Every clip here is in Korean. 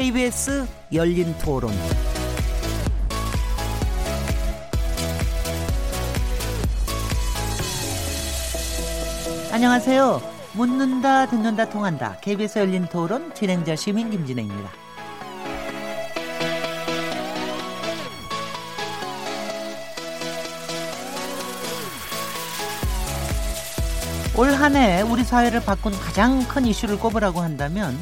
KBS 열린 토론. 안녕하세요. 묻는다, 듣는다, 통한다. KBS 열린 토론 진행자 시민 김진혜입니다. 올 한 해 우리 사회를 바꾼 가장 큰 이슈를 꼽으라고 한다면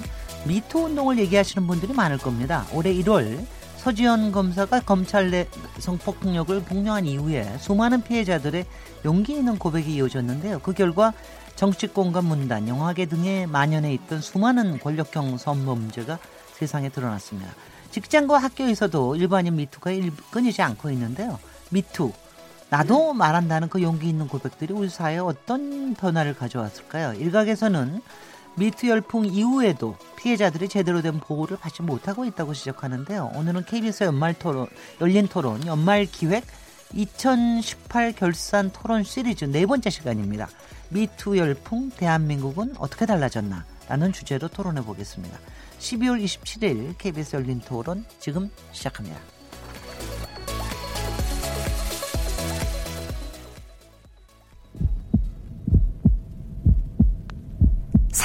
미투 운동을 얘기하시는 분들이 많을 겁니다. 올해 1월 서지현 검사가 검찰 내 성폭력을 폭로한 이후에 수많은 피해자들의 용기 있는 고백이 이어졌는데요. 그 결과 정치권과 문단, 영화계 등에 만연해 있던 수많은 권력형 성범죄가 세상에 드러났습니다. 직장과 학교에서도 일반인 미투가 끊이지 않고 있는데요. 미투, 나도 말한다는 그 용기 있는 고백들이 우리 사회에 어떤 변화를 가져왔을까요? 일각에서는 미투 열풍 이후에도 피해자들이 제대로 된 보호를 받지 못하고 있다고 지적하는데요. 오늘은 KBS 연말 토론, 열린 토론, 연말 기획 2018 결산 토론 시리즈 네 번째 시간입니다. 미투 열풍, 대한민국은 어떻게 달라졌나? 라는 주제로 토론해 보겠습니다. 12월 27일 KBS 열린 토론 지금 시작합니다.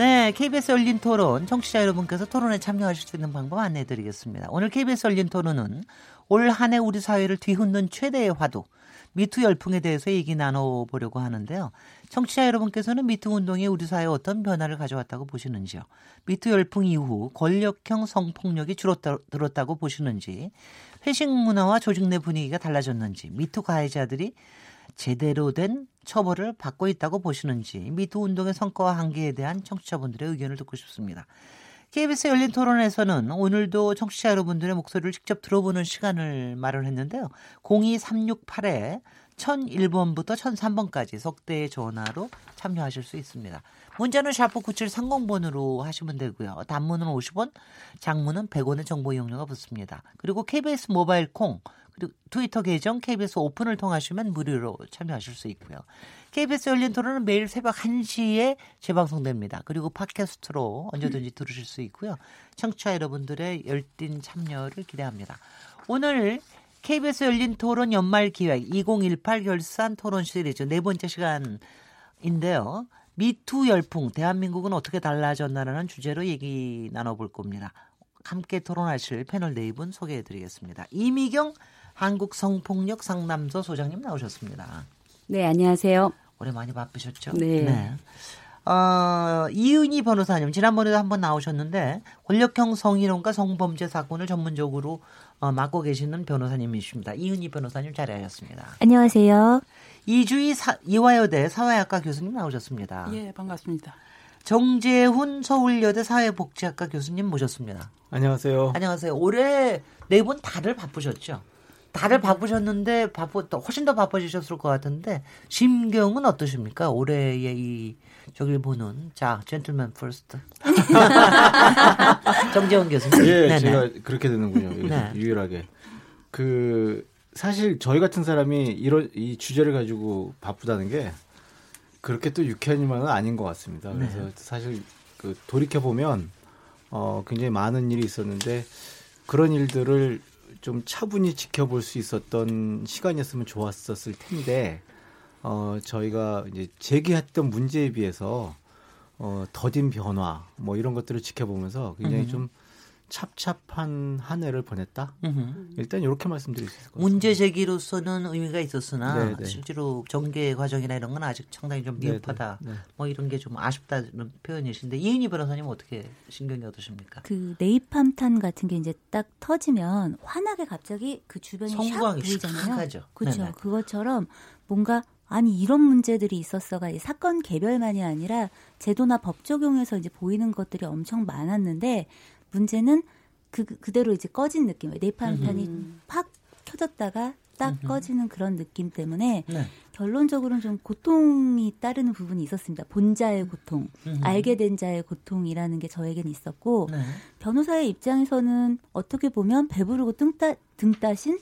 네, KBS 열린 토론 청취자 여러분께서 토론에 참여하실 수 있는 방법 안내해 드리겠습니다. 오늘 KBS 열린 토론은 올 한 해 우리 사회를 뒤흔든 최대의 화두 미투 열풍에 대해서 얘기 나눠보려고 하는데요. 청취자 여러분께서는 미투 운동이 우리 사회에 어떤 변화를 가져왔다고 보시는지요? 미투 열풍 이후 권력형 성폭력이 줄어들었다고 보시는지, 회식 문화와 조직 내 분위기가 달라졌는지, 미투 가해자들이 제대로 된 처벌을 받고 있다고 보시는지, 미투 운동의 성과와 한계에 대한 청취자분들의 의견을 듣고 싶습니다. KBS 열린 토론에서는 오늘도 청취자 여러분들의 목소리를 직접 들어보는 시간을 마련했는데요. 02368에 1001번부터 1003번까지 석대의 전화로 참여하실 수 있습니다. 문자는 샤프 9730번으로 하시면 되고요. 단문은 50원, 장문은 100원의 정보 이용료가 붙습니다. 그리고 KBS 모바일 콩, 트위터 계정 KBS 오픈을 통하시면 무료로 참여하실 수 있고요. KBS 열린 토론은 매일 새벽 1시에 재방송됩니다. 그리고 팟캐스트로 언제든지 들으실 수 있고요. 청취자 여러분들의 열띤 참여를 기대합니다. 오늘 KBS 열린 토론 연말 기획 2018 결산 토론 시리즈 네 번째 시간인데요. 미투 열풍, 대한민국은 어떻게 달라졌나라는 주제로 얘기 나눠볼 겁니다. 함께 토론하실 패널 네분 소개해 드리겠습니다. 이미경 한국 성폭력 상담소 소장님 나오셨습니다. 네, 안녕하세요. 올해 많이 바쁘셨죠? 네. 네. 어, 이은희 변호사님 지난번에도 한번 나오셨는데 권력형 성희롱과 성범죄 사건을 전문적으로 어, 맡고 계시는 변호사님이십니다. 이은희 변호사님 자리하셨습니다. 안녕하세요. 이주희 사, 이화여대 사회학과 교수님 나오셨습니다. 예, 반갑습니다. 정재훈 서울여대 사회복지학과 교수님 모셨습니다. 안녕하세요. 안녕하세요. 올해 네분 다들 바쁘셨죠? 다들 바쁘셨는데 바쁘 훨씬 더 바빠지셨을 것 같은데 심경은 어떠십니까? 올해의 이 저길 보는 자 gentleman first 정재훈 교수님. 예, 네네. 제가 그렇게 되는군요. 네. 유일하게 그 사실 저희 같은 사람이 이런 이 주제를 가지고 바쁘다는 게 그렇게 또 유쾌한 일만은 아닌 것 같습니다. 그래서 네. 사실 그 돌이켜 보면 어 굉장히 많은 일이 있었는데 그런 일들을 좀 차분히 지켜볼 수 있었던 시간이었으면 좋았었을 텐데 어 저희가 이제 제기했던 문제에 비해서 어 더딘 변화 뭐 이런 것들을 지켜보면서 굉장히 음. 좀 찹찹한 한 해를 보냈다. 으흠. 일단 이렇게 말씀드릴 수 있을 것 같습니다. 문제 제기로서는 의미가 있었으나 네네. 네. 실제로 전개 과정이나 이런 건 아직 상당히 좀 네, 미흡하다. 네네. 네. 뭐 이런 게 좀 아쉽다는 표현이신데 이은희 변호사님 어떻게 신경이 어떠십니까? 그 네이팜탄 같은 게 이제 딱 터지면 환하게 갑자기 그 주변이 샥 보이잖아요. 그렇죠. 그것처럼 뭔가 아니 이런 문제들이 있었어가 사건 개별만이 아니라 제도나 법 적용에서 이제 보이는 것들이 엄청 많았는데 문제는 그 그대로 이제 꺼진 느낌이에요. 네이팜탄이 음. 팍 켜졌다가 딱 음흠. 꺼지는 그런 느낌 때문에 네. 결론적으로는 좀 고통이 따르는 부분이 있었습니다. 본자의 고통, 음흠. 알게 된 자의 고통이라는 게 저에게는 있었고 네. 변호사의 입장에서는 어떻게 보면 배부르고 등, 따, 등 따신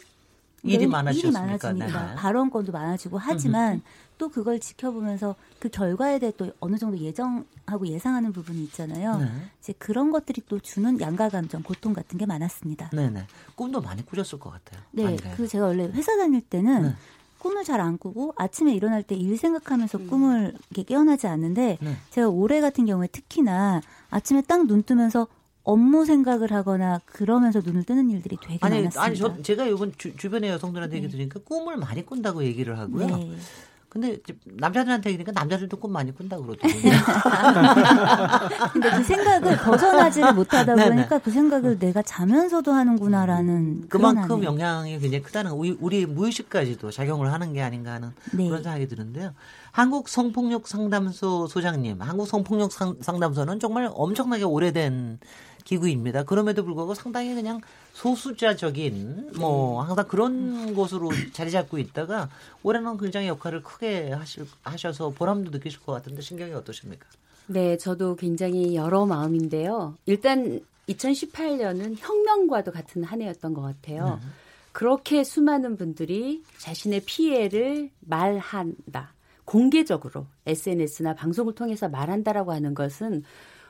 일이 많아졌습니까? 일이 많아집니다. 네. 발언권도 많아지고 하지만 음흠. 또 그걸 지켜보면서 그 결과에 대해 또 어느 정도 예정하고 예상하는 부분이 있잖아요. 네. 이제 그런 것들이 또 주는 양가 감정, 고통 같은 게 많았습니다. 네네. 꿈도 많이 꾸셨을 것 같아요. 네. 그 제가 원래 회사 다닐 때는 네. 꿈을 잘 안 꾸고 아침에 일어날 때 일 생각하면서 음. 꿈을 이렇게 깨어나지 않는데 네. 제가 올해 같은 경우에 특히나 아침에 딱 눈 뜨면서 업무 생각을 하거나 그러면서 눈을 뜨는 일들이 되게 아니, 많았습니다. 아니, 저, 제가 이번 주, 주변의 여성들한테 얘기 네. 들으니까 꿈을 많이 꾼다고 얘기를 하고요. 네. 근데 남자들한테 얘기하니까 남자들도 꿈 많이 꾼다 그러더라고요. 근데 그 생각을 벗어나지를 못하다 보니까 그 생각을 내가 자면서도 하는구나라는 그만큼 영향이 굉장히 크다는 우리, 우리 무의식까지도 작용을 하는 게 아닌가 하는 네. 그런 생각이 드는데요. 한국 성폭력 상담소 소장님, 한국 성폭력 상담소는 정말 엄청나게 오래된 기구입니다. 그럼에도 불구하고 상당히 그냥 소수자적인 뭐 항상 그런 곳으로 자리 잡고 있다가 올해는 굉장히 역할을 크게 하실, 하셔서 보람도 느끼실 것 같은데 신경이 어떠십니까? 네, 저도 굉장히 여러 마음인데요. 일단 2018년은 혁명과도 같은 한 해였던 것 같아요. 네. 그렇게 수많은 분들이 자신의 피해를 말한다. 공개적으로 SNS나 방송을 통해서 말한다라고 하는 것은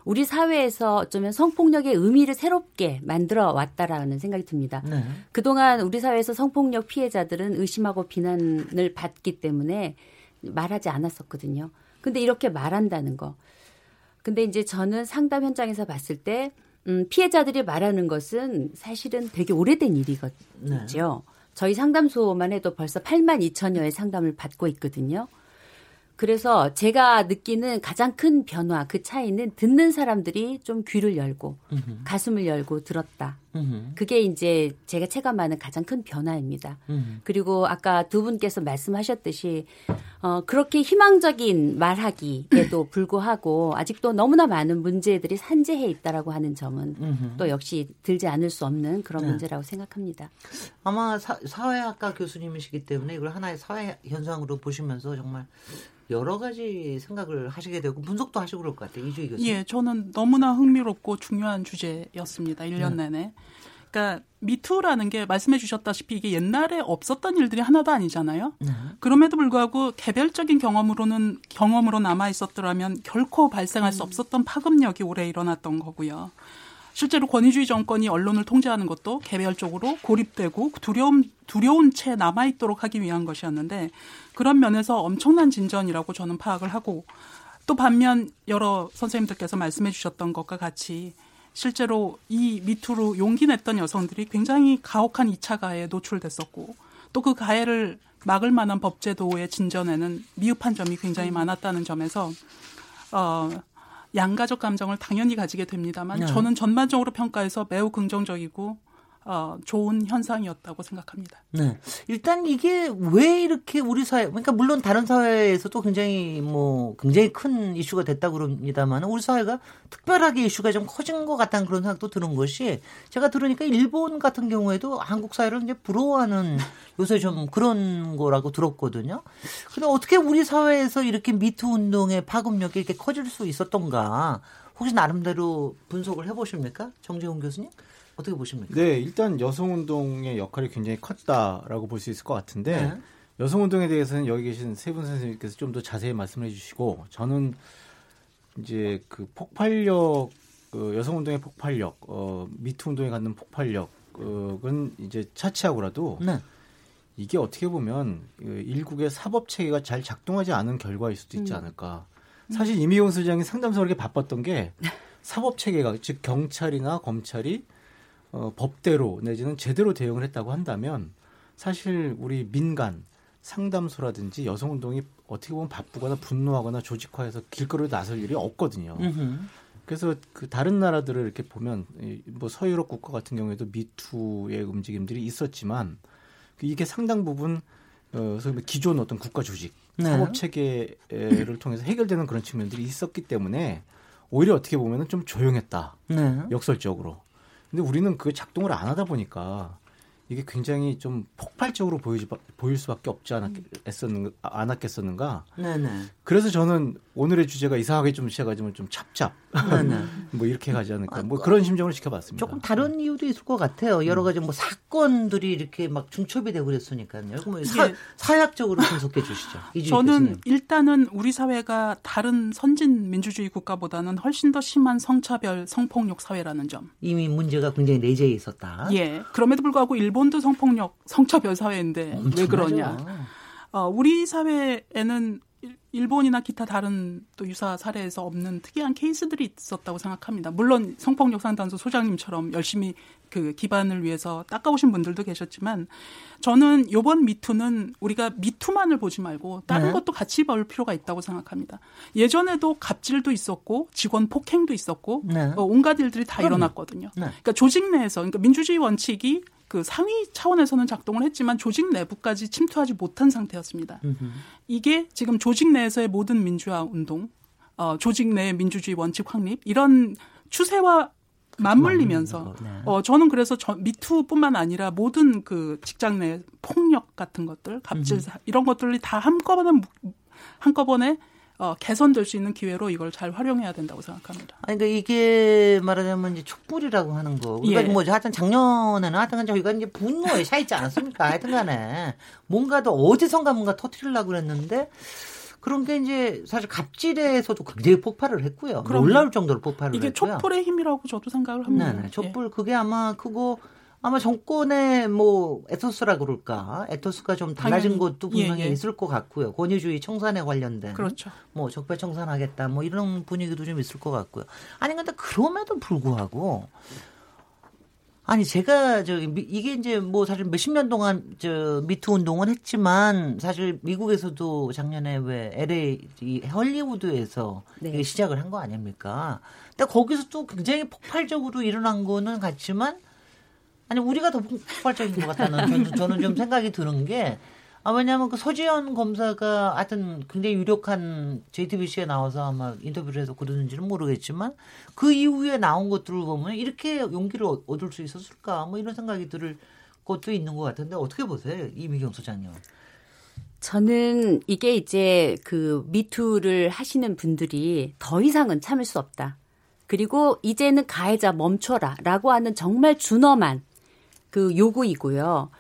우리 사회에서 어쩌면 성폭력의 의미를 새롭게 만들어 왔다라는 생각이 듭니다. 네. 그동안 우리 사회에서 성폭력 피해자들은 의심하고 비난을 받기 때문에 말하지 않았었거든요. 근데 이렇게 말한다는 거. 근데 이제 저는 상담 현장에서 봤을 때 음, 피해자들이 말하는 것은 사실은 되게 오래된 일이거든요. 네. 저희 상담소만 해도 벌써 8만 2천여의 상담을 받고 있거든요. 그래서 제가 느끼는 가장 큰 변화 그 차이는 듣는 사람들이 좀 귀를 열고. 가슴을 열고 들었다. 그게 이제 제가 체감하는 가장 큰 변화입니다. 그리고 아까 두 분께서 말씀하셨듯이 어 그렇게 희망적인 말하기에도 불구하고 아직도 너무나 많은 문제들이 산재해 있다라고 하는 점은 또 역시 들지 않을 수 없는 그런 네. 문제라고 생각합니다. 아마 사, 사회학과 교수님이시기 때문에 이걸 하나의 사회 현상으로 보시면서 정말 여러 가지 생각을 하시게 되고 분석도 하시고 그럴 것 같아요. 이주희 교수님. 예, 저는 너무나 흥미롭고 중요한 주제였습니다. 1년 네. 내내. 그러니까 미투라는 게 말씀해 주셨다시피 이게 옛날에 없었던 일들이 하나도 아니잖아요. 네. 그럼에도 불구하고 개별적인 경험으로는 경험으로 남아 있었더라면 결코 발생할 수 음. 없었던 파급력이 오래 일어났던 거고요. 실제로 권위주의 정권이 언론을 통제하는 것도 개별적으로 고립되고 두려움 두려운 채 남아 있도록 하기 위한 것이었는데 그런 면에서 엄청난 진전이라고 저는 파악을 하고 또 반면 여러 선생님들께서 말씀해 주셨던 것과 같이 실제로 이 미투로 용기 냈던 여성들이 굉장히 가혹한 2차 가해에 노출됐었고 또 그 가해를 막을 만한 법제도의 진전에는 미흡한 점이 굉장히 많았다는 점에서 어 양가적 감정을 당연히 가지게 됩니다만 네. 저는 전반적으로 평가해서 매우 긍정적이고 어, 좋은 현상이었다고 생각합니다. 네. 일단 이게 왜 이렇게 우리 사회, 그러니까 물론 다른 사회에서도 굉장히 뭐 굉장히 큰 이슈가 됐다고 그럽니다만 우리 사회가 특별하게 이슈가 좀 커진 것 같다는 그런 생각도 드는 것이 제가 들으니까 일본 같은 경우에도 한국 사회를 이제 부러워하는 요새 좀 그런 거라고 들었거든요. 근데 어떻게 우리 사회에서 이렇게 미투 운동의 파급력이 이렇게 커질 수 있었던가 혹시 나름대로 분석을 해보십니까? 정재훈 교수님? 어떻게 보십니까? 네, 일단 여성운동의 역할이 굉장히 컸다라고 볼 수 있을 것 같은데 네. 여성운동에 대해서는 여기 계신 세 분 선생님께서 좀 더 자세히 말씀해 주시고 저는 이제 그 폭발력 그 여성운동의 폭발력, 어, 미투 운동에 갖는 폭발력은 이제 차치하고라도 네. 이게 어떻게 보면 그 일국의 사법 체계가 잘 작동하지 않은 결과일 수도 있지 음. 않을까. 사실 이미용 소장이 상담소 그렇게 바빴던 게 사법 체계가 즉 경찰이나 검찰이 어, 법대로 내지는 제대로 대응을 했다고 한다면 사실 우리 민간 상담소라든지 여성운동이 어떻게 보면 바쁘거나 분노하거나 조직화해서 길거리로 나설 일이 없거든요. 그래서 그 다른 나라들을 이렇게 보면 뭐 서유럽 국가 같은 경우에도 미투의 움직임들이 있었지만 그 이게 상당 부분 어, 기존 어떤 국가 조직 네. 사법 체계를 통해서 해결되는 그런 측면들이 있었기 때문에 오히려 어떻게 보면은 좀 조용했다. 네. 역설적으로. 근데 우리는 그 작동을 안 하다 보니까 이게 굉장히 좀 폭발적으로 보이지, 보일 수밖에 없지 않았겠었는가, 않았겠었는가. 네네. 그래서 저는 오늘의 주제가 이상하게 좀 시작하지만 좀 찹찹. 뭐 이렇게 가지 않을까. 뭐 그런 심정으로 지켜봤습니다. 조금 다른 이유도 있을 것 같아요. 여러 가지 뭐 사건들이 이렇게 막 중첩이 되고 그랬으니까요. 뭐 사, 사약적으로 분석해 주시죠. 저는 교수님. 일단은 우리 사회가 다른 선진 민주주의 국가보다는 훨씬 더 심한 성차별, 성폭력 사회라는 점. 이미 문제가 굉장히 내재해 있었다. 예. 그럼에도 불구하고 일본도 성폭력, 성차별 사회인데 왜 그러냐. 어, 우리 사회에는 일본이나 기타 다른 또 유사 사례에서 없는 특이한 케이스들이 있었다고 생각합니다. 물론 성폭력 상담소 소장님처럼 열심히 그 기반을 위해서 닦아오신 분들도 계셨지만 저는 요번 미투는 우리가 미투만을 보지 말고 다른 네. 것도 같이 볼 필요가 있다고 생각합니다. 예전에도 갑질도 있었고 직원 폭행도 있었고 네. 어, 온갖 일들이 다 그럼요. 일어났거든요. 네. 그러니까 조직 내에서 그러니까 민주주의 원칙이 그 상위 차원에서는 작동을 했지만 조직 내부까지 침투하지 못한 상태였습니다. 으흠. 이게 지금 조직 내에서의 모든 민주화 운동, 어, 조직 내 민주주의 원칙 확립 이런 추세와 맞물리면서 네. 어 저는 그래서 저 미투뿐만 아니라 모든 그 직장 내 폭력 같은 것들, 갑질 이런 것들이 다 한꺼번에 한꺼번에 어, 개선될 수 있는 기회로 이걸 잘 활용해야 된다고 생각합니다. 아니, 그러니까 이게 말하자면 이제 촛불이라고 하는 거. 우리가 예. 뭐 하여튼 작년에는 하여튼 저희가 이제 분노에 차 있지 않았습니까? 하여튼 간에 뭔가 더 어디선가 뭔가 터트리려고 그랬는데 그런 게 이제 사실 갑질에서도 굉장히 폭발을 했고요. 놀라울 정도로 폭발을 이게 했고요. 이게 촛불의 힘이라고 저도 생각을 합니다. 네, 네. 촛불 예. 그게 아마 크고 아마 정권의 뭐 에토스라 그럴까 에토스가 좀 달라진. 것도 분명히 예, 예. 있을 것 같고요. 권위주의 청산에 관련된 그렇죠. 뭐 적폐 청산하겠다 뭐 이런 분위기도 좀 있을 것 같고요. 아니 근데 그럼에도 불구하고 아니 제가 저 이게 이제 뭐 사실 몇십 년 동안 저 미투 운동은 했지만 사실 미국에서도 작년에 왜 LA 이 헐리우드에서 네. 시작을 한 거 아닙니까? 근데 거기서 또 굉장히 폭발적으로 일어난 거는 같지만 아니 우리가 더 폭발적인 것 같다는 저는, 저는 좀 생각이 드는 게 아, 왜냐하면 그 서지현 검사가 하여튼 굉장히 유력한 JTBC에 나와서 아마 인터뷰를 해서 그러는지는 모르겠지만 그 이후에 나온 것들을 보면 이렇게 용기를 얻을 수 있었을까 뭐 이런 생각이 들 것도 있는 것 같은데 어떻게 보세요 이미경 소장님? 저는 이게 이제 그 미투를 하시는 분들이 더 이상은 참을 수 없다. 그리고 이제는 가해자 멈춰라 라고 하는 정말 준엄한 그 요구이고요.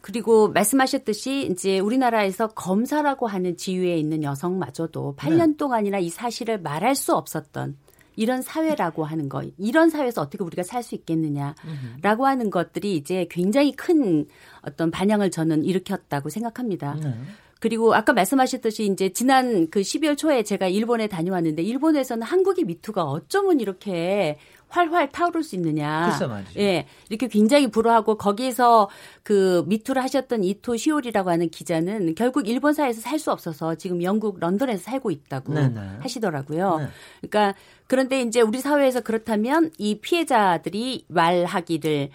그리고 말씀하셨듯이 이제 우리나라에서 검사라고 하는 지위에 있는 여성마저도 8년 네. 동안이나 이 사실을 말할 수 없었던 이런 사회라고 하는 거, 이런 사회에서 어떻게 우리가 살 수 있겠느냐라고 하는 것들이 이제 굉장히 큰 어떤 반향을 저는 일으켰다고 생각합니다. 네. 그리고 아까 말씀하셨듯이 이제 지난 그 12월 초에 제가 일본에 다녀왔는데 일본에서는 한국의 미투가 어쩌면 이렇게 활활 타오를 수 있느냐. 예. 이렇게 굉장히 불허하고 거기에서 그 미투를 하셨던 이토 시오리라고 하는 기자는 결국 일본 사회에서 살 수 없어서 지금 영국 런던에서 살고 있다고 네네. 하시더라고요. 네. 그러니까 그런데 이제 우리 사회에서 그렇다면 이 피해자들이 말하기를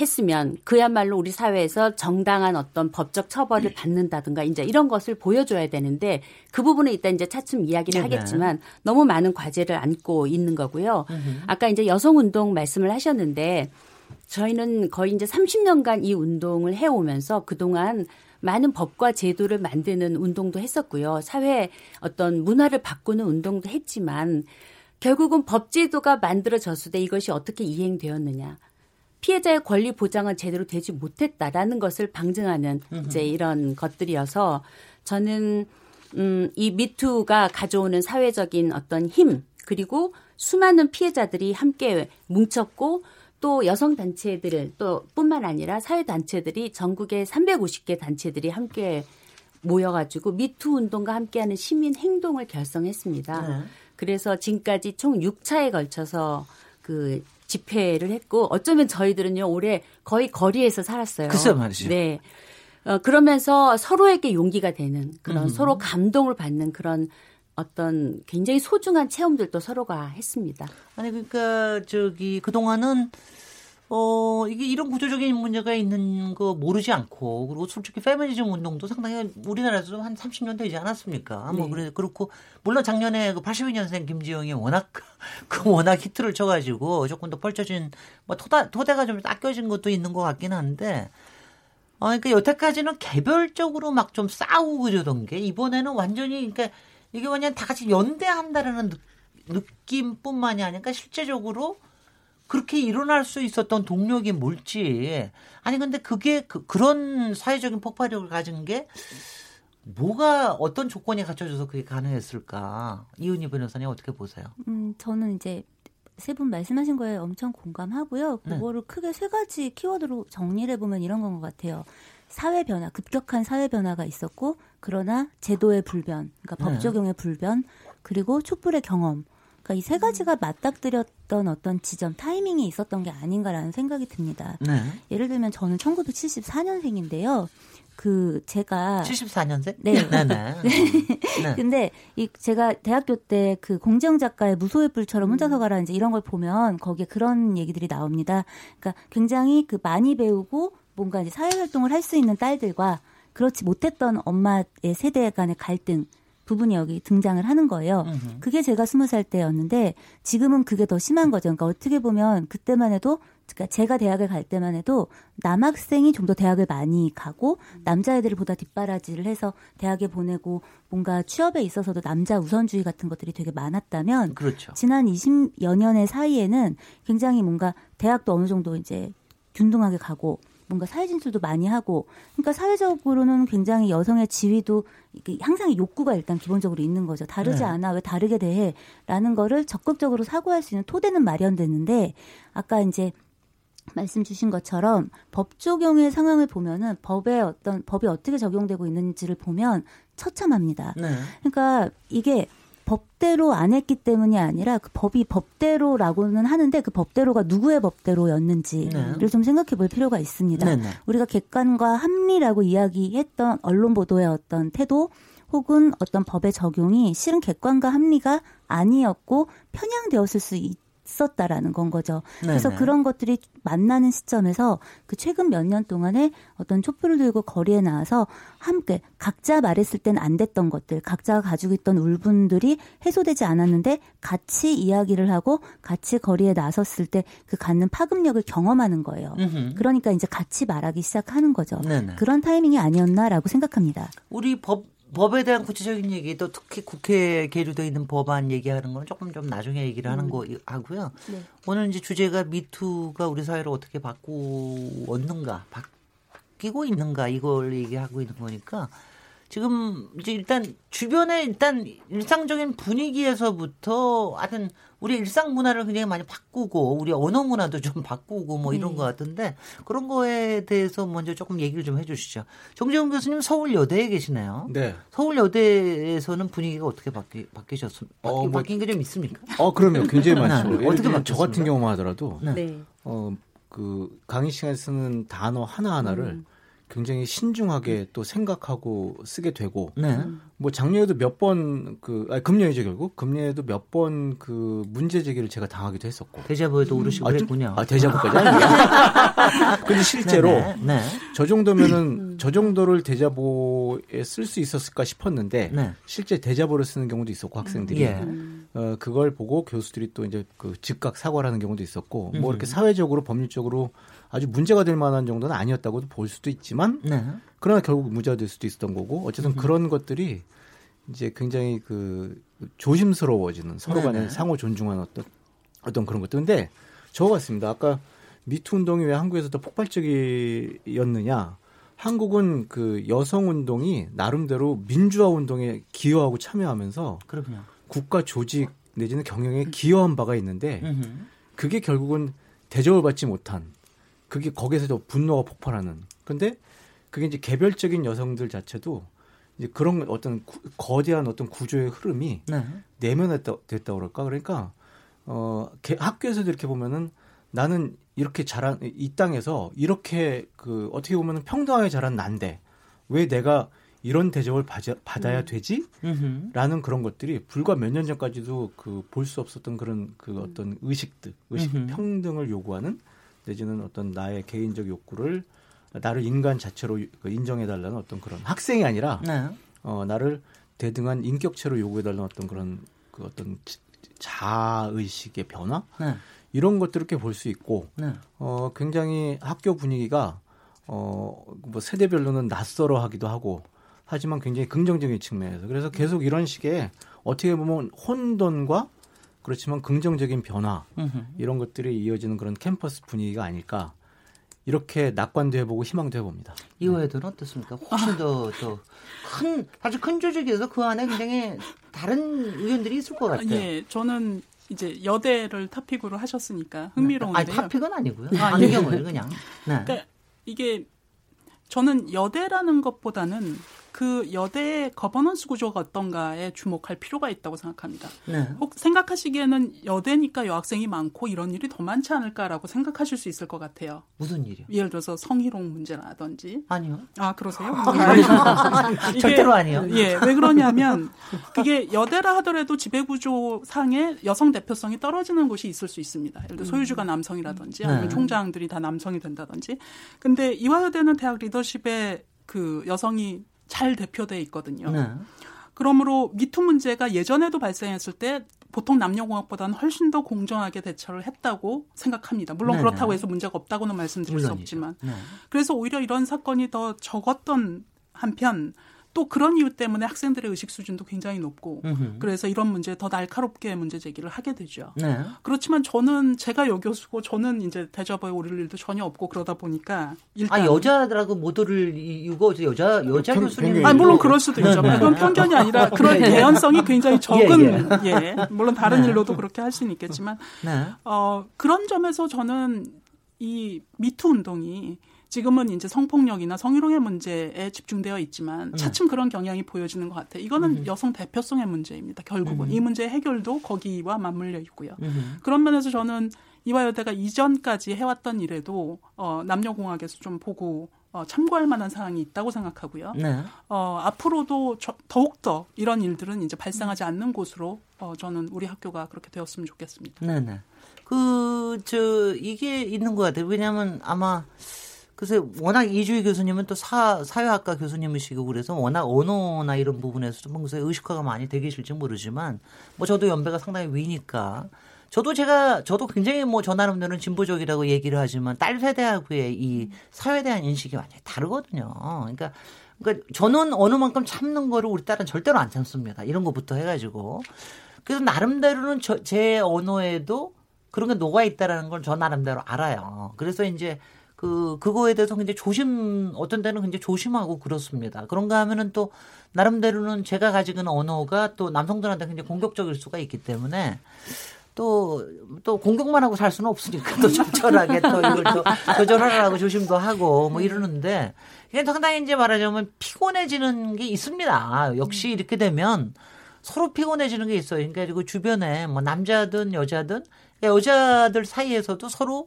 했으면 그야말로 우리 사회에서 정당한 어떤 법적 처벌을 받는다든가 이제 이런 것을 보여줘야 되는데 그 부분에 일단 이제 차츰 이야기를 네네. 하겠지만 너무 많은 과제를 안고 있는 거고요. 으흠. 아까 이제 여성 운동 말씀을 하셨는데 저희는 거의 이제 30년간 이 운동을 해오면서 그동안 많은 법과 제도를 만드는 운동도 했었고요. 사회 어떤 문화를 바꾸는 운동도 했지만 결국은 법제도가 만들어졌을 때 이것이 어떻게 이행되었느냐. 피해자의 권리 보장은 제대로 되지 못했다라는 것을 방증하는 이제 이런 것들이어서 저는 음, 이 미투가 가져오는 사회적인 어떤 힘 그리고 수많은 피해자들이 함께 뭉쳤고 또 여성 단체들 또 뿐만 아니라 사회 단체들이 전국의 350개 단체들이 함께 모여가지고 미투 운동과 함께하는 시민 행동을 결성했습니다. 네. 그래서 지금까지 총 6차에 걸쳐서 그 집회를 했고 어쩌면 저희들은요 올해 거의 거리에서 살았어요. 글쎄 말이죠. 네. 어, 그러면서 서로에게 용기가 되는 그런 음. 서로 감동을 받는 그런 어떤 굉장히 소중한 체험들도 서로가 했습니다. 아니 그러니까 저기 그 동안은 어, 이게 이런 구조적인 문제가 있는 거 모르지 않고, 그리고 솔직히 페미니즘 운동도 상당히 우리나라에서 한 30년 되지 않았습니까? 뭐 네. 뭐, 그래, 그렇고, 물론 작년에 그 82년생 김지영이 워낙, 그 워낙 히트를 쳐가지고 조금 더 펼쳐진, 뭐 토다, 토대가 좀 닦여진 것도 있는 것 같긴 한데, 어, 그러니까 여태까지는 개별적으로 막 좀 싸우고 그러던 게 이번에는 완전히 그러니까 이게 완전 다 같이 연대한다라는 느, 낌뿐만이 아니라 실제적으로 그렇게 일어날 수 있었던 동력이 뭘지 아니 근데 그게 그, 그런 사회적인 폭발력을 가진 게 뭐가 어떤 조건이 갖춰져서 그게 가능했을까 이은희 변호사님 어떻게 보세요? 음 저는 이제 세 분 말씀하신 거에 엄청 공감하고요. 네. 그거를 네. 크게 세 가지 키워드로 정리를 해보면 이런 건 것 같아요. 사회 변화, 급격한 사회 변화가 있었고, 그러나 제도의 불변, 그러니까 네. 법 적용의 불변, 그리고 촛불의 경험. 그러니까 이 세 가지가 맞닥뜨렸던 어떤 지점, 타이밍이 있었던 게 아닌가라는 생각이 듭니다. 네. 예를 들면 저는 1974년생인데요. 그 제가 74년생? 네. 네, 네. 네. 근데 이 제가 대학교 때 그 공정 작가의 무소의 뿔처럼 혼자서 음. 가라 이제 이런 걸 보면 거기에 그런 얘기들이 나옵니다. 그러니까 굉장히 그 많이 배우고 뭔가 이제 사회 활동을 할 수 있는 딸들과 그렇지 못했던 엄마의 세대 간의 갈등 부분이 여기 등장을 하는 거예요. 그게 제가 스무 살 때였는데 지금은 그게 더 심한 거죠. 그러니까 어떻게 보면 그때만 해도 그러니까 제가 대학을 갈 때만 해도 남학생이 좀 더 대학을 많이 가고 남자애들을 보다 뒷바라지를 해서 대학에 보내고 뭔가 취업에 있어서도 남자 우선주의 같은 것들이 되게 많았다면 그렇죠. 지난 20여 년의 사이에는 굉장히 뭔가 대학도 어느 정도 이제 균등하게 가고 뭔가 사회 진출도 많이 하고 그러니까 사회적으로는 굉장히 여성의 지위도 항상 욕구가 일단 기본적으로 있는 거죠. 다르지 네. 않아 왜 다르게 대해라는 거를 적극적으로 사고할 수 있는 토대는 마련됐는데 아까 이제 말씀 주신 것처럼 법 적용의 상황을 보면은 법에 어떤 법이 어떻게 적용되고 있는지를 보면 처참합니다. 네. 그러니까 이게 법대로 안 했기 때문이 아니라 그 법이 법대로라고는 하는데 그 법대로가 누구의 법대로였는지를 네. 좀 생각해 볼 필요가 있습니다. 네, 네. 우리가 객관과 합리라고 이야기했던 언론 보도의 어떤 태도 혹은 어떤 법의 적용이 실은 객관과 합리가 아니었고 편향되었을 수 있, 있었다라는 건 거죠. 그래서 네네. 그런 것들이 만나는 시점에서 그 최근 몇 년 동안에 어떤 촛불을 들고 거리에 나와서 함께 각자 말했을 땐 안 됐던 것들, 각자가 가지고 있던 울분들이 해소되지 않았는데 같이 이야기를 하고 같이 거리에 나섰을 때 그 갖는 파급력을 경험하는 거예요. 음흠. 그러니까 이제 같이 말하기 시작하는 거죠. 네네. 그런 타이밍이 아니었나라고 생각합니다. 우리 법 법에 대한 구체적인 얘기 또 특히 국회에 계류되어 있는 법안 얘기하는 건 조금 좀 나중에 얘기를 하는 음. 거 하고요. 네. 오늘 이제 주제가 미투가 우리 사회를 어떻게 바꾸었는가, 바뀌고 있는가 이걸 얘기하고 있는 거니까 지금 이제 일단 주변에 일단 일상적인 분위기에서부터 하여튼 우리 일상 문화를 굉장히 많이 바꾸고 우리 언어 문화도 좀 바꾸고 뭐 이런 네. 것 같은데 그런 거에 대해서 먼저 조금 얘기를 좀 해주시죠. 정재훈 교수님 서울 여대에 계시네요. 네. 서울 여대에서는 분위기가 어떻게 바뀌, 바뀌셨습니까? 어, 뭐, 바뀐 게좀 있습니까? 어, 그럼요. 굉장히 많죠. 네. 어떻게 바뀌었습니까? 저 같은 경우만 하더라도 네. 어, 그 강의 시간에 쓰는 단어 하나 하나를 음. 굉장히 신중하게 또 생각하고 쓰게 되고 네. 뭐 작년에도 몇 번그 아니 금년이죠 결국 금년에도 몇 번 그 문제 제기를 제가 당하기도 했었고 대자보에도 오르시고 아, 그랬군요. 아 대자보까지 아니에요. 근데 실제로 네, 네. 네. 저 정도면은 음. 저 정도를 대자보에 쓸 수 있었을까 싶었는데 네. 실제 대자보를 쓰는 경우도 있었고 학생들이 예. 어 그걸 보고 교수들이 또 이제 그 즉각 사과를 하는 경우도 있었고 뭐 이렇게 음. 사회적으로 법률적으로 아주 문제가 될 만한 정도는 아니었다고도 볼 수도 있지만 네. 그러나 결국 무죄가 될 수도 있었던 거고 어쨌든 음. 그런 것들이 이제 굉장히 그 조심스러워지는 서로 간에 네. 상호 존중하는 어떤 어떤 그런 것들. 근데 저 같습니다. 아까 미투 운동이 왜 한국에서 더 폭발적이었느냐? 한국은 그 여성 운동이 나름대로 민주화 운동에 기여하고 참여하면서 그렇군요. 국가 조직 내지는 경영에 기여한 바가 있는데 그게 결국은 대접을 받지 못한 그게 거기에서도 분노가 폭발하는. 근데 그게 이제 개별적인 여성들 자체도 이제 그런 어떤 구, 거대한 어떤 구조의 흐름이 네. 내면했다 됐다 그럴까 그러니까 어 개, 학교에서도 이렇게 보면은 나는 이렇게 자란 이 땅에서 이렇게 그 어떻게 보면은 평등하게 자란 난데 왜 내가 이런 대접을 받아, 받아야 음. 되지? 음흠. 라는 그런 것들이 불과 몇 년 전까지도 그 볼 수 없었던 그런 그 어떤 의식들, 의식 음흠. 평등을 요구하는 내지는 어떤 나의 개인적 욕구를 나를 인간 자체로 그 인정해달라는 어떤 그런 학생이 아니라 네. 어, 나를 대등한 인격체로 요구해달라는 어떤 그런 그 어떤 자의식의 변화 네. 이런 것들을 이렇게 볼 수 있고 네. 어, 굉장히 학교 분위기가 어 뭐 세대별로는 낯설어 하기도 하고 하지만 굉장히 긍정적인 측면에서 그래서 계속 이런 식의 어떻게 보면 혼돈과 그렇지만 긍정적인 변화 이런 것들이 이어지는 그런 캠퍼스 분위기가 아닐까 이렇게 낙관도 해보고 희망도 해봅니다. 이화여대는 어떻습니까? 훨씬 더 더큰 사실 큰 조직에서 그 안에 굉장히 다른 의견들이 있을 것 같아요. 예, 저는 이제 여대를 topic으로 하셨으니까 흥미로운데요. 아니 topic은 아니고요. 아, 안경을 그냥. 네. 그러니까 이게 저는 여대라는 것보다는 그 여대의 거버넌스 구조가 어떤가에 주목할 필요가 있다고 생각합니다. 네. 혹 생각하시기에는 여대니까 여학생이 많고 이런 일이 더 많지 않을까라고 생각하실 수 있을 것 같아요. 무슨 일이요? 예를 들어서 성희롱 문제라든지. 아니요. 아 그러세요? 이게, 절대로 아니요. 예, 왜 그러냐면 그게 여대라 하더라도 지배 구조 상에 여성 대표성이 떨어지는 곳이 있을 수 있습니다. 예를 들어 소유주가 남성이라든지 아니면 네. 총장들이 다 남성이 된다든지. 근데 이화여대는 대학 리더십에 그 여성이 잘 대표돼 있거든요. 네. 그러므로 미투 문제가 예전에도 발생했을 때 보통 남녀공학보다는 훨씬 더 공정하게 대처를 했다고 생각합니다. 물론 네네. 그렇다고 해서 문제가 없다고는 말씀드릴 물론이죠. 수 없지만. 네. 그래서 오히려 이런 사건이 더 적었던 한편 또 그런 이유 때문에 학생들의 의식 수준도 굉장히 높고 으흠. 그래서 이런 문제 더 날카롭게 문제 제기를 하게 되죠. 네. 그렇지만 저는 제가 여교수고 저는 이제 대접에 오를 일도 전혀 없고 그러다 보니까 일단 아 여자들하고 모두를 이유고 여자 여자 편, 교수님 아 물론 그럴 수도 있죠. 네, 네. 그건 편견이 아니라 그런 네. 개연성이 굉장히 적은 예, 예. 예. 물론 다른 네. 일로도 그렇게 할 수는 있겠지만 네. 어 그런 점에서 저는 이 미투 운동이 지금은 이제 성폭력이나 성희롱의 문제에 집중되어 있지만 음. 차츰 그런 경향이 보여지는 것 같아요. 이거는 음. 여성 대표성의 문제입니다. 결국은 음. 이 문제의 해결도 거기와 맞물려 있고요. 음. 그런 면에서 저는 이화여대가 이전까지 해왔던 일에도 어, 남녀공학에서 좀 보고 어, 참고할 만한 사항이 있다고 생각하고요. 네. 어, 앞으로도 저, 더욱더 이런 일들은 이제 발생하지 않는 곳으로 어, 저는 우리 학교가 그렇게 되었으면 좋겠습니다. 네네. 그, 저, 이게 있는 것 같아요. 왜냐하면 아마 글쎄 워낙 이주희 교수님은 또 사, 사회학과 교수님이시고 그래서 워낙 언어나 이런 부분에서 좀 평소에 의식화가 많이 되게 계실지 모르지만 뭐 저도 연배가 상당히 위니까 저도 제가 저도 굉장히 뭐 저 나름대로는 진보적이라고 얘기를 하지만 딸 세대하고의 이 사회에 대한 인식이 완전히 다르거든요. 그러니까 그러니까 저는 어느 만큼 참는 거를 우리 딸은 절대로 안 참습니다. 이런 것부터 해가지고 그래서 나름대로는 저, 제 언어에도 그런 게 녹아 있다라는 걸 저 나름대로 알아요. 그래서 이제 그 그거에 대해서 굉장히 조심 어떤 때는 굉장히 조심하고 그렇습니다. 그런가 하면은 또 나름대로는 제가 가지고 있는 언어가 또 남성들한테 굉장히 공격적일 수가 있기 때문에 또, 또 공격만 하고 살 수는 없으니까 또 적절하게 또 이걸 또 조절하라고 조심도 하고 뭐 이러는데 이게 상당히 이제 말하자면 피곤해지는 게 있습니다. 역시 이렇게 되면 서로 피곤해지는 게 있어요. 그러니까 그리고 주변에 뭐 남자든 여자든 그러니까 여자들 사이에서도 서로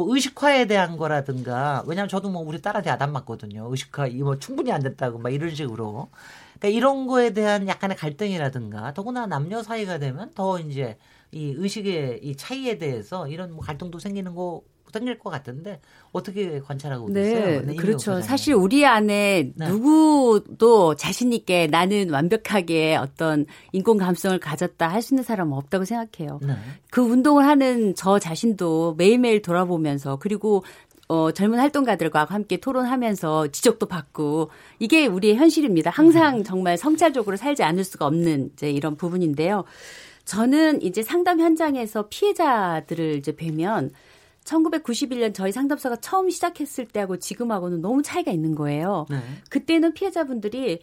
뭐 의식화에 대한 거라든가 왜냐하면 저도 뭐 우리 딸한테 야단 맞거든요. 의식화 이뭐 충분히 안 됐다고 막 이런 식으로. 그러니까 이런 거에 대한 약간의 갈등이라든가 더구나 남녀 사이가 되면 더 이제 이 의식의 이 차이에 대해서 이런 뭐 갈등도 생기는 거 생길 것 같은데 어떻게 관찰하고 네, 계세요? 네, 그렇죠. 보장님. 사실 우리 안에 네. 누구도 자신 있게 나는 완벽하게 어떤 인권 감성을 가졌다 할 수 있는 사람은 없다고 생각해요. 네. 그 운동을 하는 저 자신도 매일매일 돌아보면서 그리고 어, 젊은 활동가들과 함께 토론하면서 지적도 받고 이게 우리의 현실입니다. 항상 음. 정말 성찰적으로 살지 않을 수가 없는 이제 이런 부분인데요. 저는 이제 상담 현장에서 피해자들을 이제 뵈면 1991년 저희 상담소가 처음 시작했을 때하고 지금하고는 너무 차이가 있는 거예요. 네. 그때는 피해자분들이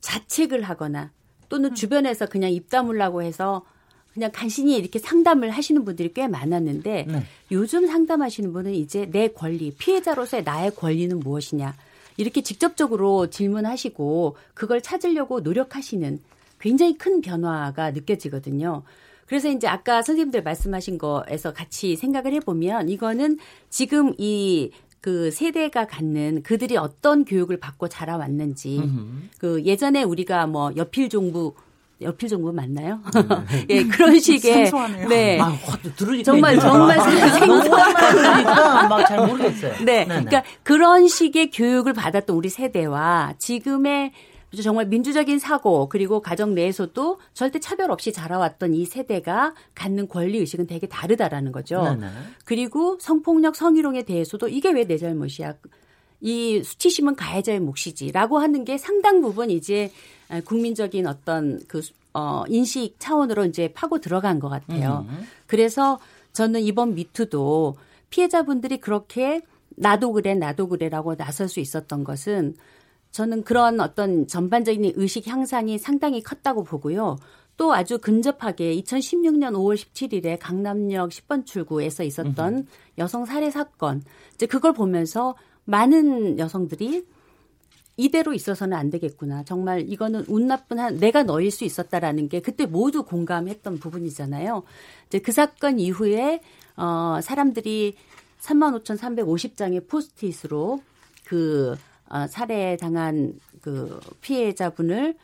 자책을 하거나 또는 음. 주변에서 그냥 입 다물라고 해서 그냥 간신히 이렇게 상담을 하시는 분들이 꽤 많았는데 네. 요즘 상담하시는 분은 이제 내 권리, 피해자로서의 나의 권리는 무엇이냐 이렇게 직접적으로 질문하시고 그걸 찾으려고 노력하시는 굉장히 큰 변화가 느껴지거든요. 그래서 이제 아까 선생님들 말씀하신 거에서 같이 생각을 해보면 이거는 지금 이그 세대가 갖는 그들이 어떤 교육을 받고 자라왔는지 음흠. 그 예전에 우리가 뭐 여필 종부 여필 정부 맞나요? 네. 예, 그런 식의 생소하네요. 네. 아, 들으니까 정말 정말 생소하니까 막잘 모르겠어요. 네. 네네. 그러니까 그런 식의 교육을 받았던 우리 세대와 지금의 정말 민주적인 사고 그리고 가정 내에서도 절대 차별 없이 자라왔던 이 세대가 갖는 권리 의식은 되게 다르다라는 거죠. 네네. 그리고 성폭력, 성희롱에 대해서도 이게 왜 내 잘못이야? 이 수치심은 가해자의 몫이지라고 하는 게 상당 부분 이제 국민적인 어떤 그 어, 인식 차원으로 이제 파고 들어간 것 같아요. 음. 그래서 저는 이번 미투도 피해자분들이 그렇게 나도 그래, 나도 그래라고 나설 수 있었던 것은 저는 그런 어떤 전반적인 의식 향상이 상당히 컸다고 보고요. 또 아주 근접하게 2016년 5월 17일에 강남역 10번 출구에서 있었던 음 여성 살해 사건. 이제 그걸 보면서 많은 여성들이 이대로 있어서는 안 되겠구나. 정말 이거는 운 나쁜 한 내가 너일 수 있었다라는 게 그때 모두 공감했던 부분이잖아요. 이제 그 사건 이후에 어 사람들이 35,350장의 포스트잇으로 그 어, 살해당한 그 피해자분을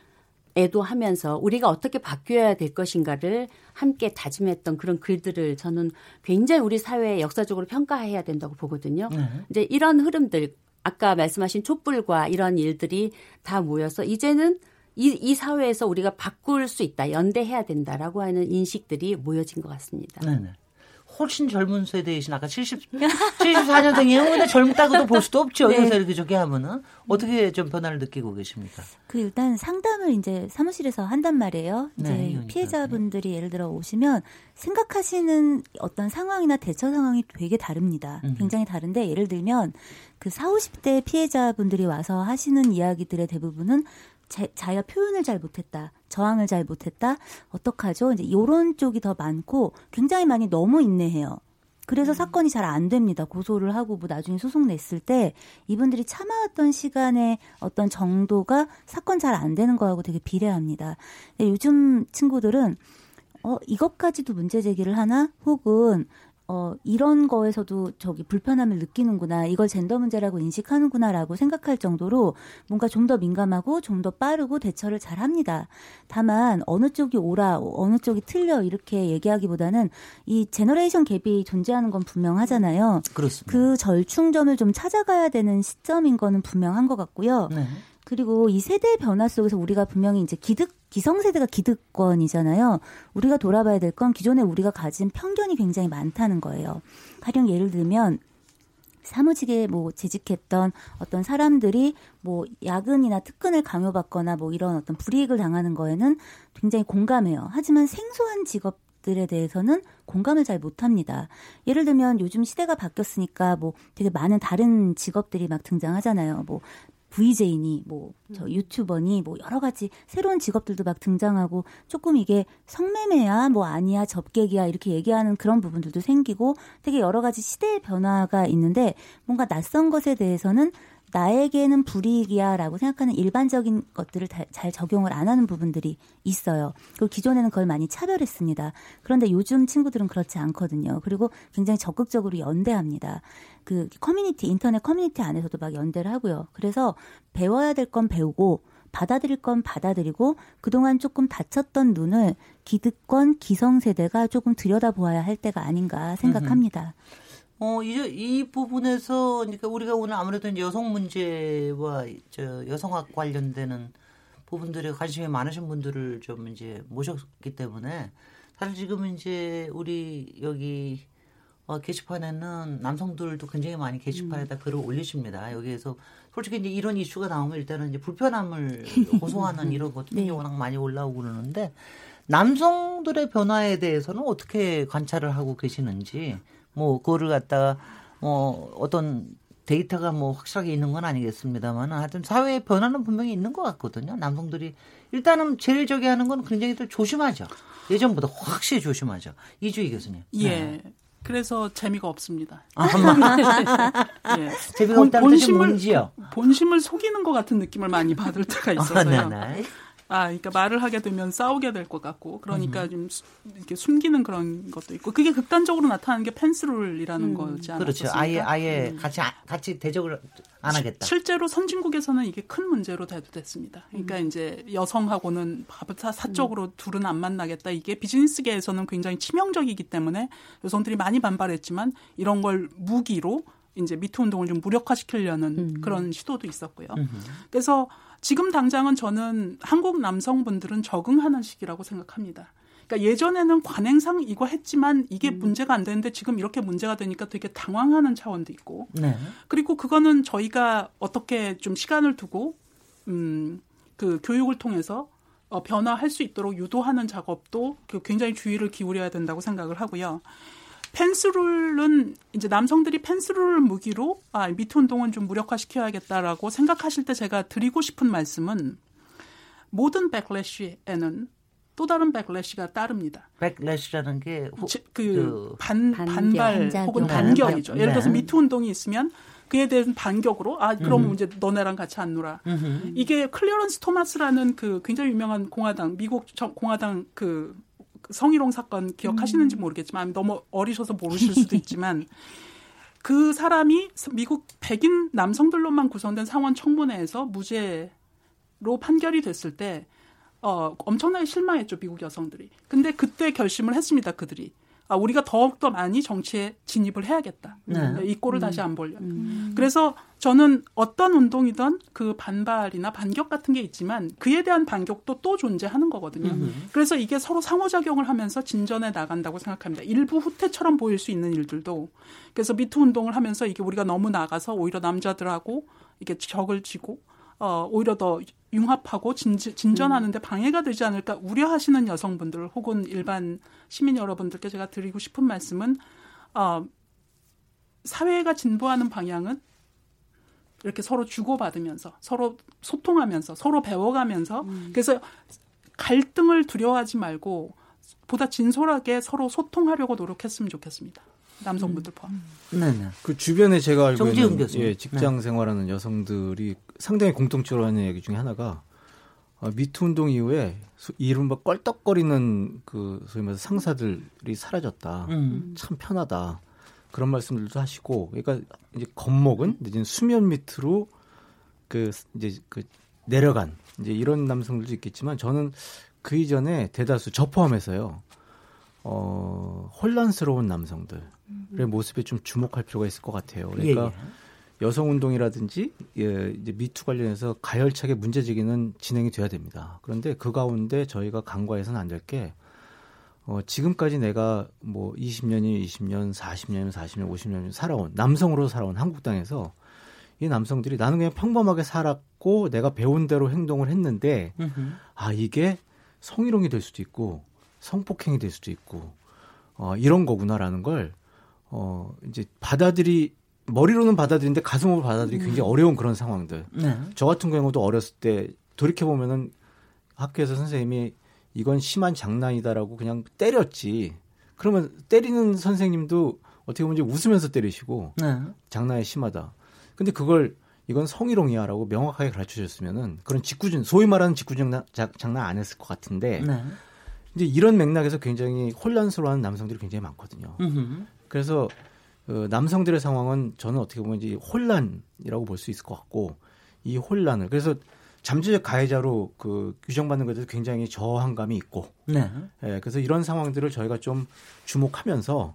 애도하면서 우리가 어떻게 바뀌어야 될 것인가를 함께 다짐했던 그런 글들을 저는 굉장히 우리 사회에 역사적으로 평가해야 된다고 보거든요. 네. 이제 이런 흐름들 아까 말씀하신 촛불과 이런 일들이 다 모여서 이제는 이, 이 사회에서 우리가 바꿀 수 있다, 연대해야 된다라고 하는 인식들이 모여진 것 같습니다. 네네. 훨씬 젊은 세대이신 아까 70, 74년생이에요. 근데 젊다고도 볼 수도 없죠. 네. 요새 이렇게 저렇게 하면은. 어떻게 좀 변화를 느끼고 계십니까? 그 일단 상담을 이제 사무실에서 한단 말이에요. 이제 네, 피해자분들이 예를 들어 오시면 생각하시는 어떤 상황이나 대처 상황이 되게 다릅니다. 음. 굉장히 다른데 예를 들면 그 4, 50대 피해자분들이 와서 하시는 이야기들의 대부분은 자, 자기가 표현을 잘 못했다, 저항을 잘 못했다, 어떡하죠? 이제 요런 쪽이 더 많고 굉장히 많이 너무 인내해요. 그래서 음. 사건이 잘 안 됩니다. 고소를 하고 뭐 나중에 소송 냈을 때 이분들이 참아왔던 시간의 어떤 정도가 사건 잘 안 되는 거하고 되게 비례합니다. 요즘 친구들은 어, 이것까지도 문제 제기를 하나? 혹은 어, 이런 거에서도 저기 불편함을 느끼는구나, 이걸 젠더 문제라고 인식하는구나라고 생각할 정도로 뭔가 좀 더 민감하고 좀 더 빠르고 대처를 잘 합니다. 다만, 어느 쪽이 옳아, 어느 쪽이 틀려, 이렇게 얘기하기보다는 이 generation gap이 존재하는 건 분명하잖아요. 그렇습니다. 그 절충점을 좀 찾아가야 되는 시점인 거는 분명한 것 같고요. 네. 그리고 이 세대 변화 속에서 우리가 분명히 이제 기득 기성세대가 기득권이잖아요. 우리가 돌아봐야 될 건 기존에 우리가 가진 편견이 굉장히 많다는 거예요. 가령 예를 들면 사무직에 뭐 재직했던 어떤 사람들이 뭐 야근이나 특근을 강요받거나 뭐 이런 어떤 불이익을 당하는 거에는 굉장히 공감해요. 하지만 생소한 직업 들에 대해서는 공감을 잘 못합니다. 예를 들면 요즘 시대가 바뀌었으니까 뭐 되게 많은 다른 직업들이 막 등장하잖아요. 뭐 VJ니 뭐저 음. 유튜버니 뭐 여러 가지 새로운 직업들도 막 등장하고 조금 이게 성매매야 뭐 아니야 접객이야 이렇게 얘기하는 그런 부분들도 생기고 되게 여러 가지 시대의 변화가 있는데 뭔가 낯선 것에 대해서는 나에게는 불이익이야라고 생각하는 일반적인 것들을 잘 적용을 안 하는 부분들이 있어요. 그리고 기존에는 그걸 많이 차별했습니다. 그런데 요즘 친구들은 그렇지 않거든요. 그리고 굉장히 적극적으로 연대합니다. 그 커뮤니티 인터넷 커뮤니티 안에서도 막 연대를 하고요. 그래서 배워야 될 건 배우고 받아들일 건 받아들이고 그동안 조금 닫혔던 눈을 기득권 기성세대가 조금 들여다보아야 할 때가 아닌가 생각합니다. 음. 어, 이, 이 부분에서, 그러니까 우리가 오늘 아무래도 이제 여성 문제와 저 여성학 관련되는 부분들에 관심이 많으신 분들을 좀 이제 모셨기 때문에 사실 지금 이제 우리 여기 어, 게시판에는 남성들도 굉장히 많이 게시판에다 음. 글을 올리십니다. 여기에서 솔직히 이제 이런 이슈가 나오면 일단은 이제 불편함을 호소하는 이런 것들이 네. 워낙 많이 올라오고 그러는데 남성들의 변화에 대해서는 어떻게 관찰을 하고 계시는지 뭐 그거를 갖다가 뭐 어떤 데이터가 뭐 확실하게 있는 건 아니겠습니다만 하여튼 사회의 변화는 분명히 있는 것 같거든요. 남성들이 일단은 제일 저기 하는 건 굉장히 더 조심하죠. 예전보다 확실히 조심하죠. 이주희 교수님. 예. 네. 그래서 재미가 없습니다. 아, 예. 재미가 없다는 본심을, 뭔지요? 본심을 속이는 것 같은 느낌을 많이 받을 때가 아, 있어서요. 아, 아, 그러니까 말을 하게 되면 싸우게 될 것 같고, 그러니까 음. 좀 이렇게 숨기는 그런 것도 있고, 그게 극단적으로 나타나는 게 펜스룰이라는 음. 거지 않습니까? 그렇죠. 아예 아예 음. 같이 같이 대적을 안 하겠다. 실제로 선진국에서는 이게 큰 문제로 대두됐습니다. 그러니까 음. 이제 여성하고는 사, 사적으로 음. 둘은 안 만나겠다. 이게 비즈니스계에서는 굉장히 치명적이기 때문에 여성들이 많이 반발했지만 이런 걸 무기로 이제 미투 운동을 좀 무력화시키려는 음. 그런 시도도 있었고요. 그래서 지금 당장은 저는 한국 남성분들은 적응하는 시기라고 생각합니다. 그러니까 예전에는 관행상 이거 했지만 이게 음. 문제가 안 되는데 지금 이렇게 문제가 되니까 되게 당황하는 차원도 있고. 네. 그리고 그거는 저희가 어떻게 좀 시간을 두고 음 그 교육을 통해서 어, 변화할 수 있도록 유도하는 작업도 그 굉장히 주의를 기울여야 된다고 생각을 하고요. 펜스룰은 이제 남성들이 펜스룰 무기로 아, 미투 운동은 좀 무력화시켜야겠다라고 생각하실 때 제가 드리고 싶은 말씀은 모든 backlash에는 또 다른 backlash가 따릅니다. backlash라는 게 그, 그 반, 반발 혹은 단결이죠. 네. 예를 들어서 네. 미투 운동이 있으면 그에 대한 반격으로 아 그럼 음. 이제 너네랑 같이 안 놀아. 음흠. 이게 클래런스 토마스라는 그 굉장히 유명한 공화당 미국 공화당 그 성희롱 사건 기억하시는지 음. 모르겠지만 너무 어리셔서 모르실 수도 있지만 그 사람이 미국 백인 남성들로만 구성된 상원 청문회에서 무죄로 판결이 됐을 때 어, 엄청나게 실망했죠 미국 여성들이. 근데 그때 결심을 했습니다 그들이. 아, 우리가 더욱더 많이 정치에 진입을 해야겠다. 네. 이 꼴을 음. 다시 안 보려. 음. 그래서 저는 어떤 운동이든 그 반발이나 반격 같은 게 있지만 그에 대한 반격도 또 존재하는 거거든요. 음. 그래서 이게 서로 상호작용을 하면서 진전해 나간다고 생각합니다. 일부 후퇴처럼 보일 수 있는 일들도 그래서 미투 운동을 하면서 이게 우리가 너무 나가서 오히려 남자들하고 이게 적을 지고 어, 오히려 더 융합하고 진, 진전하는데 방해가 되지 않을까 우려하시는 여성분들 혹은 일반 시민 여러분들께 제가 드리고 싶은 말씀은 어, 사회가 진보하는 방향은 이렇게 서로 주고받으면서 서로 소통하면서 서로 배워가면서 음. 그래서 갈등을 두려워하지 말고 보다 진솔하게 서로 소통하려고 노력했으면 좋겠습니다. 남성분들 포함. 음. 네네. 그 주변에 제가 알고 있는 교수. 예, 직장 네. 생활하는 여성들이 상당히 공통적으로 하는 얘기 중에 하나가 어, 미투 운동 이후에 이른바 껄떡거리는 그 소위 말해서 상사들이 사라졌다. 음. 참 편하다. 그런 말씀들도 하시고, 그러니까 이제 겉목은 이제 수면 밑으로 그 이제 그 내려간 이제 이런 남성들도 있겠지만 저는 그 이전에 대다수 저 포함해서요. 어, 혼란스러운 남성들의 음. 모습에 좀 주목할 필요가 있을 것 같아요. 그러니까 예, 예. 여성 운동이라든지 예, 이제 미투 관련해서 가열차게 문제 제기는 진행이 돼야 됩니다. 그런데 그 가운데 저희가 간과해서는 안 될 게 어, 지금까지 내가 뭐 20년이 20년, 40년이면 40년, 50년 살아온 남성으로 살아온 한국 땅에서 이 남성들이 나는 그냥 평범하게 살았고 내가 배운 대로 행동을 했는데 아 이게 성희롱이 될 수도 있고 성폭행이 될 수도 있고 어, 이런 거구나라는 걸 어, 이제 받아들이 머리로는 받아들이는데 가슴으로 받아들이기 음. 굉장히 어려운 그런 상황들. 네. 저 같은 경우도 어렸을 때 돌이켜 보면은 학교에서 선생님이 이건 심한 장난이다라고 그냥 때렸지. 그러면 때리는 선생님도 어떻게 보면 이제 웃으면서 때리시고 네. 장난이 심하다. 근데 그걸 이건 성희롱이야라고 명확하게 가르쳐 줬으면은 그런 직구준 소위 말하는 직구준 장난 안 했을 것 같은데 네. 이제 이런 맥락에서 굉장히 혼란스러워하는 남성들이 굉장히 많거든요. 으흠. 그래서 그 남성들의 상황은 저는 어떻게 보면 이제 혼란이라고 볼 수 있을 것 같고 이 혼란을 그래서 잠재적 가해자로 그 규정받는 것에 도 굉장히 저항감이 있고, 네. 예, 그래서 이런 상황들을 저희가 좀 주목하면서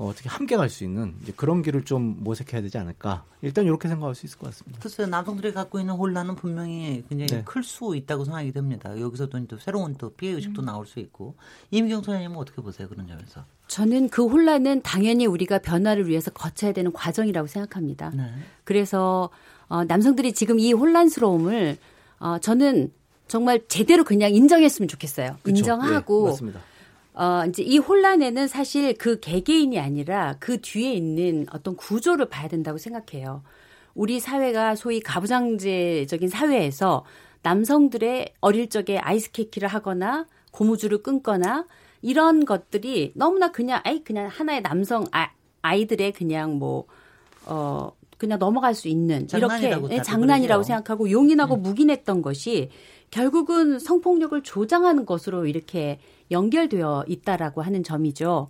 어, 어떻게 함께 갈 수 있는 이제 그런 길을 좀 모색해야 되지 않을까. 일단 이렇게 생각할 수 있을 것 같습니다. 글쎄요, 남성들이 갖고 있는 혼란은 분명히 굉장히 네. 클수 있다고 생각이 됩니다. 여기서도 또 새로운 또 피해 의식도 음. 나올 수 있고. 이미경 소장님은 어떻게 보세요, 그런 점에서? 저는 그 혼란은 당연히 우리가 변화를 위해서 거쳐야 되는 과정이라고 생각합니다. 네. 그래서 어, 남성들이 지금 이 혼란스러움을 어, 저는 정말 제대로 그냥 인정했으면 좋겠어요. 그쵸? 인정하고 네, 맞습니다. 어, 이제 이 혼란에는 사실 그 개개인이 아니라 그 뒤에 있는 어떤 구조를 봐야 된다고 생각해요. 우리 사회가 소위 가부장제적인 사회에서 남성들의 어릴 적에 아이스케이키를 하거나 고무줄을 끊거나 이런 것들이 너무나 그냥 아이 그냥 하나의 남성 아, 아이들의 그냥 뭐 어, 그냥 넘어갈 수 있는 이렇게 네, 장난이라고 생각하고 용인하고 음. 묵인했던 것이 결국은 성폭력을 조장하는 것으로 이렇게 연결되어 있다라고 하는 점이죠.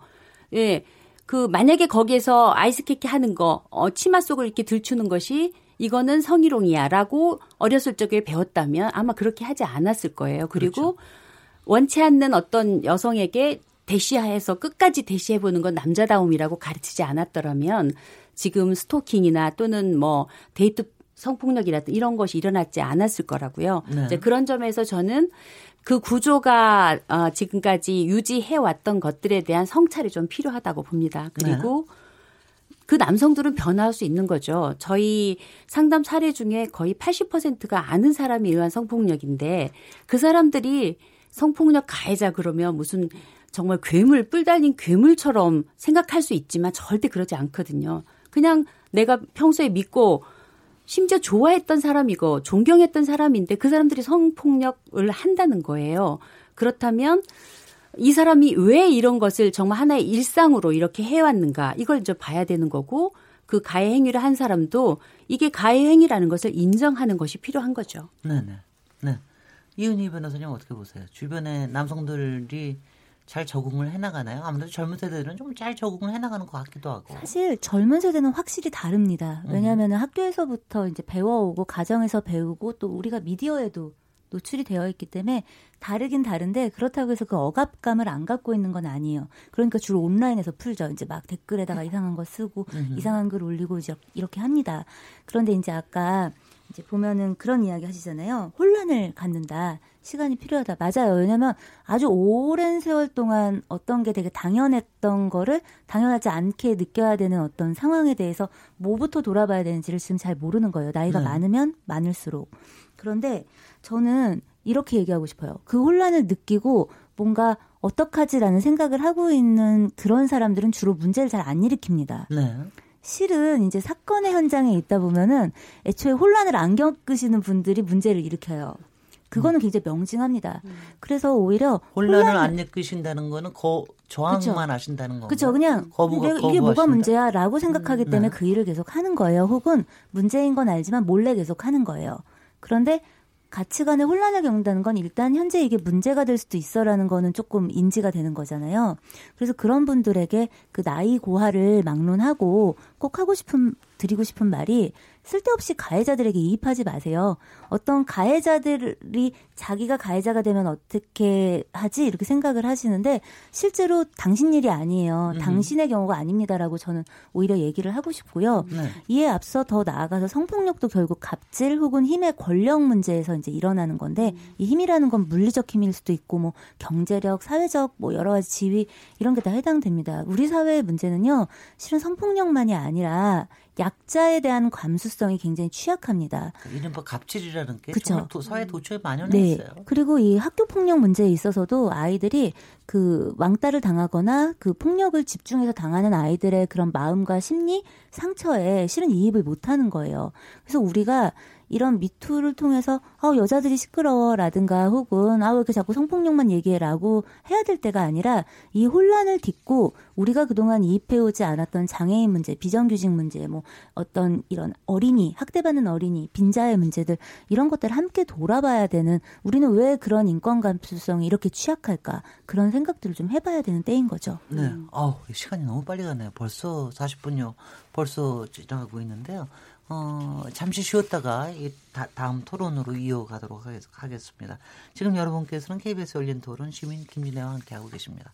예. 그 만약에 거기에서 아이스케이크 하는 거, 어, 치마 속을 이렇게 들추는 것이 이거는 성희롱이야라고 어렸을 적에 배웠다면 아마 그렇게 하지 않았을 거예요. 그리고 그렇죠. 원치 않는 어떤 여성에게 대시해서 끝까지 대시해 보는 건 남자다움이라고 가르치지 않았더라면 지금 스토킹이나 또는 뭐 데이트 성폭력이라든 이런 것이 일어났지 않았을 거라고요. 네. 이제 그런 점에서 저는 그 구조가 어, 지금까지 유지해 왔던 것들에 대한 성찰이 좀 필요하다고 봅니다. 그리고 네. 그 남성들은 변화할 수 있는 거죠. 저희 상담 사례 중에 거의 80%가 아는 사람이 의한 성폭력인데 그 사람들이 성폭력 가해자 그러면 무슨 정말 괴물 뿔 달린 괴물처럼 생각할 수 있지만 절대 그러지 않거든요. 그냥 내가 평소에 믿고 심지어 좋아했던 사람이고 존경했던 사람인데 그 사람들이 성폭력을 한다는 거예요. 그렇다면 이 사람이 왜 이런 것을 정말 하나의 일상으로 이렇게 해왔는가 이걸 이제 봐야 되는 거고 그 가해 행위를 한 사람도 이게 가해 행위라는 것을 인정하는 것이 필요한 거죠. 네네. 네. 이은희 변호사님 어떻게 보세요? 주변에 남성들이 잘 적응을 해나가나요? 아무래도 젊은 세대들은 좀 잘 적응을 해나가는 것 같기도 하고. 사실 젊은 세대는 확실히 다릅니다. 왜냐하면 음. 학교에서부터 이제 배워오고 가정에서 배우고 또 우리가 미디어에도 노출이 되어 있기 때문에 다르긴 다른데 그렇다고 해서 그 억압감을 안 갖고 있는 건 아니에요. 그러니까 주로 온라인에서 풀죠. 이제 막 댓글에다가 이상한 거 쓰고 음흠. 이상한 글 올리고 이제 이렇게 합니다. 그런데 이제 아까 이제 보면은 그런 이야기 하시잖아요. 혼란을 갖는다. 시간이 필요하다. 맞아요. 왜냐면 아주 오랜 세월 동안 어떤 게 되게 당연했던 거를 당연하지 않게 느껴야 되는 어떤 상황에 대해서 뭐부터 돌아봐야 되는지를 지금 잘 모르는 거예요. 나이가 네. 많으면 많을수록. 그런데 저는 이렇게 얘기하고 싶어요. 그 혼란을 느끼고 뭔가 어떡하지라는 생각을 하고 있는 그런 사람들은 주로 문제를 잘 안 일으킵니다. 네. 실은 이제 사건의 현장에 있다 보면은 애초에 혼란을 안 겪으시는 분들이 문제를 일으켜요. 그거는 음. 굉장히 명징합니다. 음. 그래서 오히려 혼란을 혼란... 안 느끼신다는 거는 거, 저항만 그쵸. 하신다는 거죠. 그렇죠. 그냥 거부가, 내가 이게 뭐가 문제야라고 생각하기 음, 때문에 네. 그 일을 계속 하는 거예요. 혹은 문제인 건 알지만 몰래 계속 하는 거예요. 그런데 가치관의 혼란을 겪는다는 건 일단 현재 이게 문제가 될 수도 있어라는 거는 조금 인지가 되는 거잖아요. 그래서 그런 분들에게 그 나이 고하를 막론하고 꼭 하고 싶은 드리고 싶은 말이 쓸데없이 가해자들에게 이입하지 마세요. 어떤 가해자들이 자기가 가해자가 되면 어떻게 하지 이렇게 생각을 하시는데 실제로 당신 일이 아니에요. 음. 당신의 경우가 아닙니다라고 저는 오히려 얘기를 하고 싶고요. 네. 이에 앞서 더 나아가서 성폭력도 결국 갑질 혹은 힘의 권력 문제에서 이제 일어나는 건데 음. 이 힘이라는 건 물리적 힘일 수도 있고 뭐 경제력, 사회적 뭐 여러 가지 지위 이런 게 다 해당됩니다. 우리 사회의 문제는요. 실은 성폭력만이 아니라 약자에 대한 감수성이 굉장히 취약합니다. 이른바 갑질이라는 게 그쵸? 사회 도처에 만연해 네. 있어요. 그리고 이 학교 폭력 문제에 있어서도 아이들이 그 왕따를 당하거나 그 폭력을 집중해서 당하는 아이들의 그런 마음과 심리 상처에 실은 이입을 못하는 거예요. 그래서 우리가 이런 미투를 통해서 아 여자들이 시끄러워라든가 혹은 아왜 이렇게 자꾸 성폭력만 얘기해라고 해야 될 때가 아니라 이 혼란을 딛고 우리가 그동안 이입해오지 않았던 장애인 문제, 비정규직 문제, 뭐 어떤 이런 어린이 학대받는 어린이, 빈자의 문제들 이런 것들을 함께 돌아봐야 되는 우리는 왜 그런 인권 감수성이 이렇게 취약할까 그런 생각들을 좀 해봐야 되는 때인 거죠. 네, 아우 시간이 너무 빨리 가네요. 벌써 40분요. 벌써 지나가고 있는데요. 어, 잠시 쉬었다가 이 다, 다음 토론으로 이어가도록 하겠습니다. 지금 여러분께서는 KBS 열린 토론 시민 김진애와 함께하고 계십니다.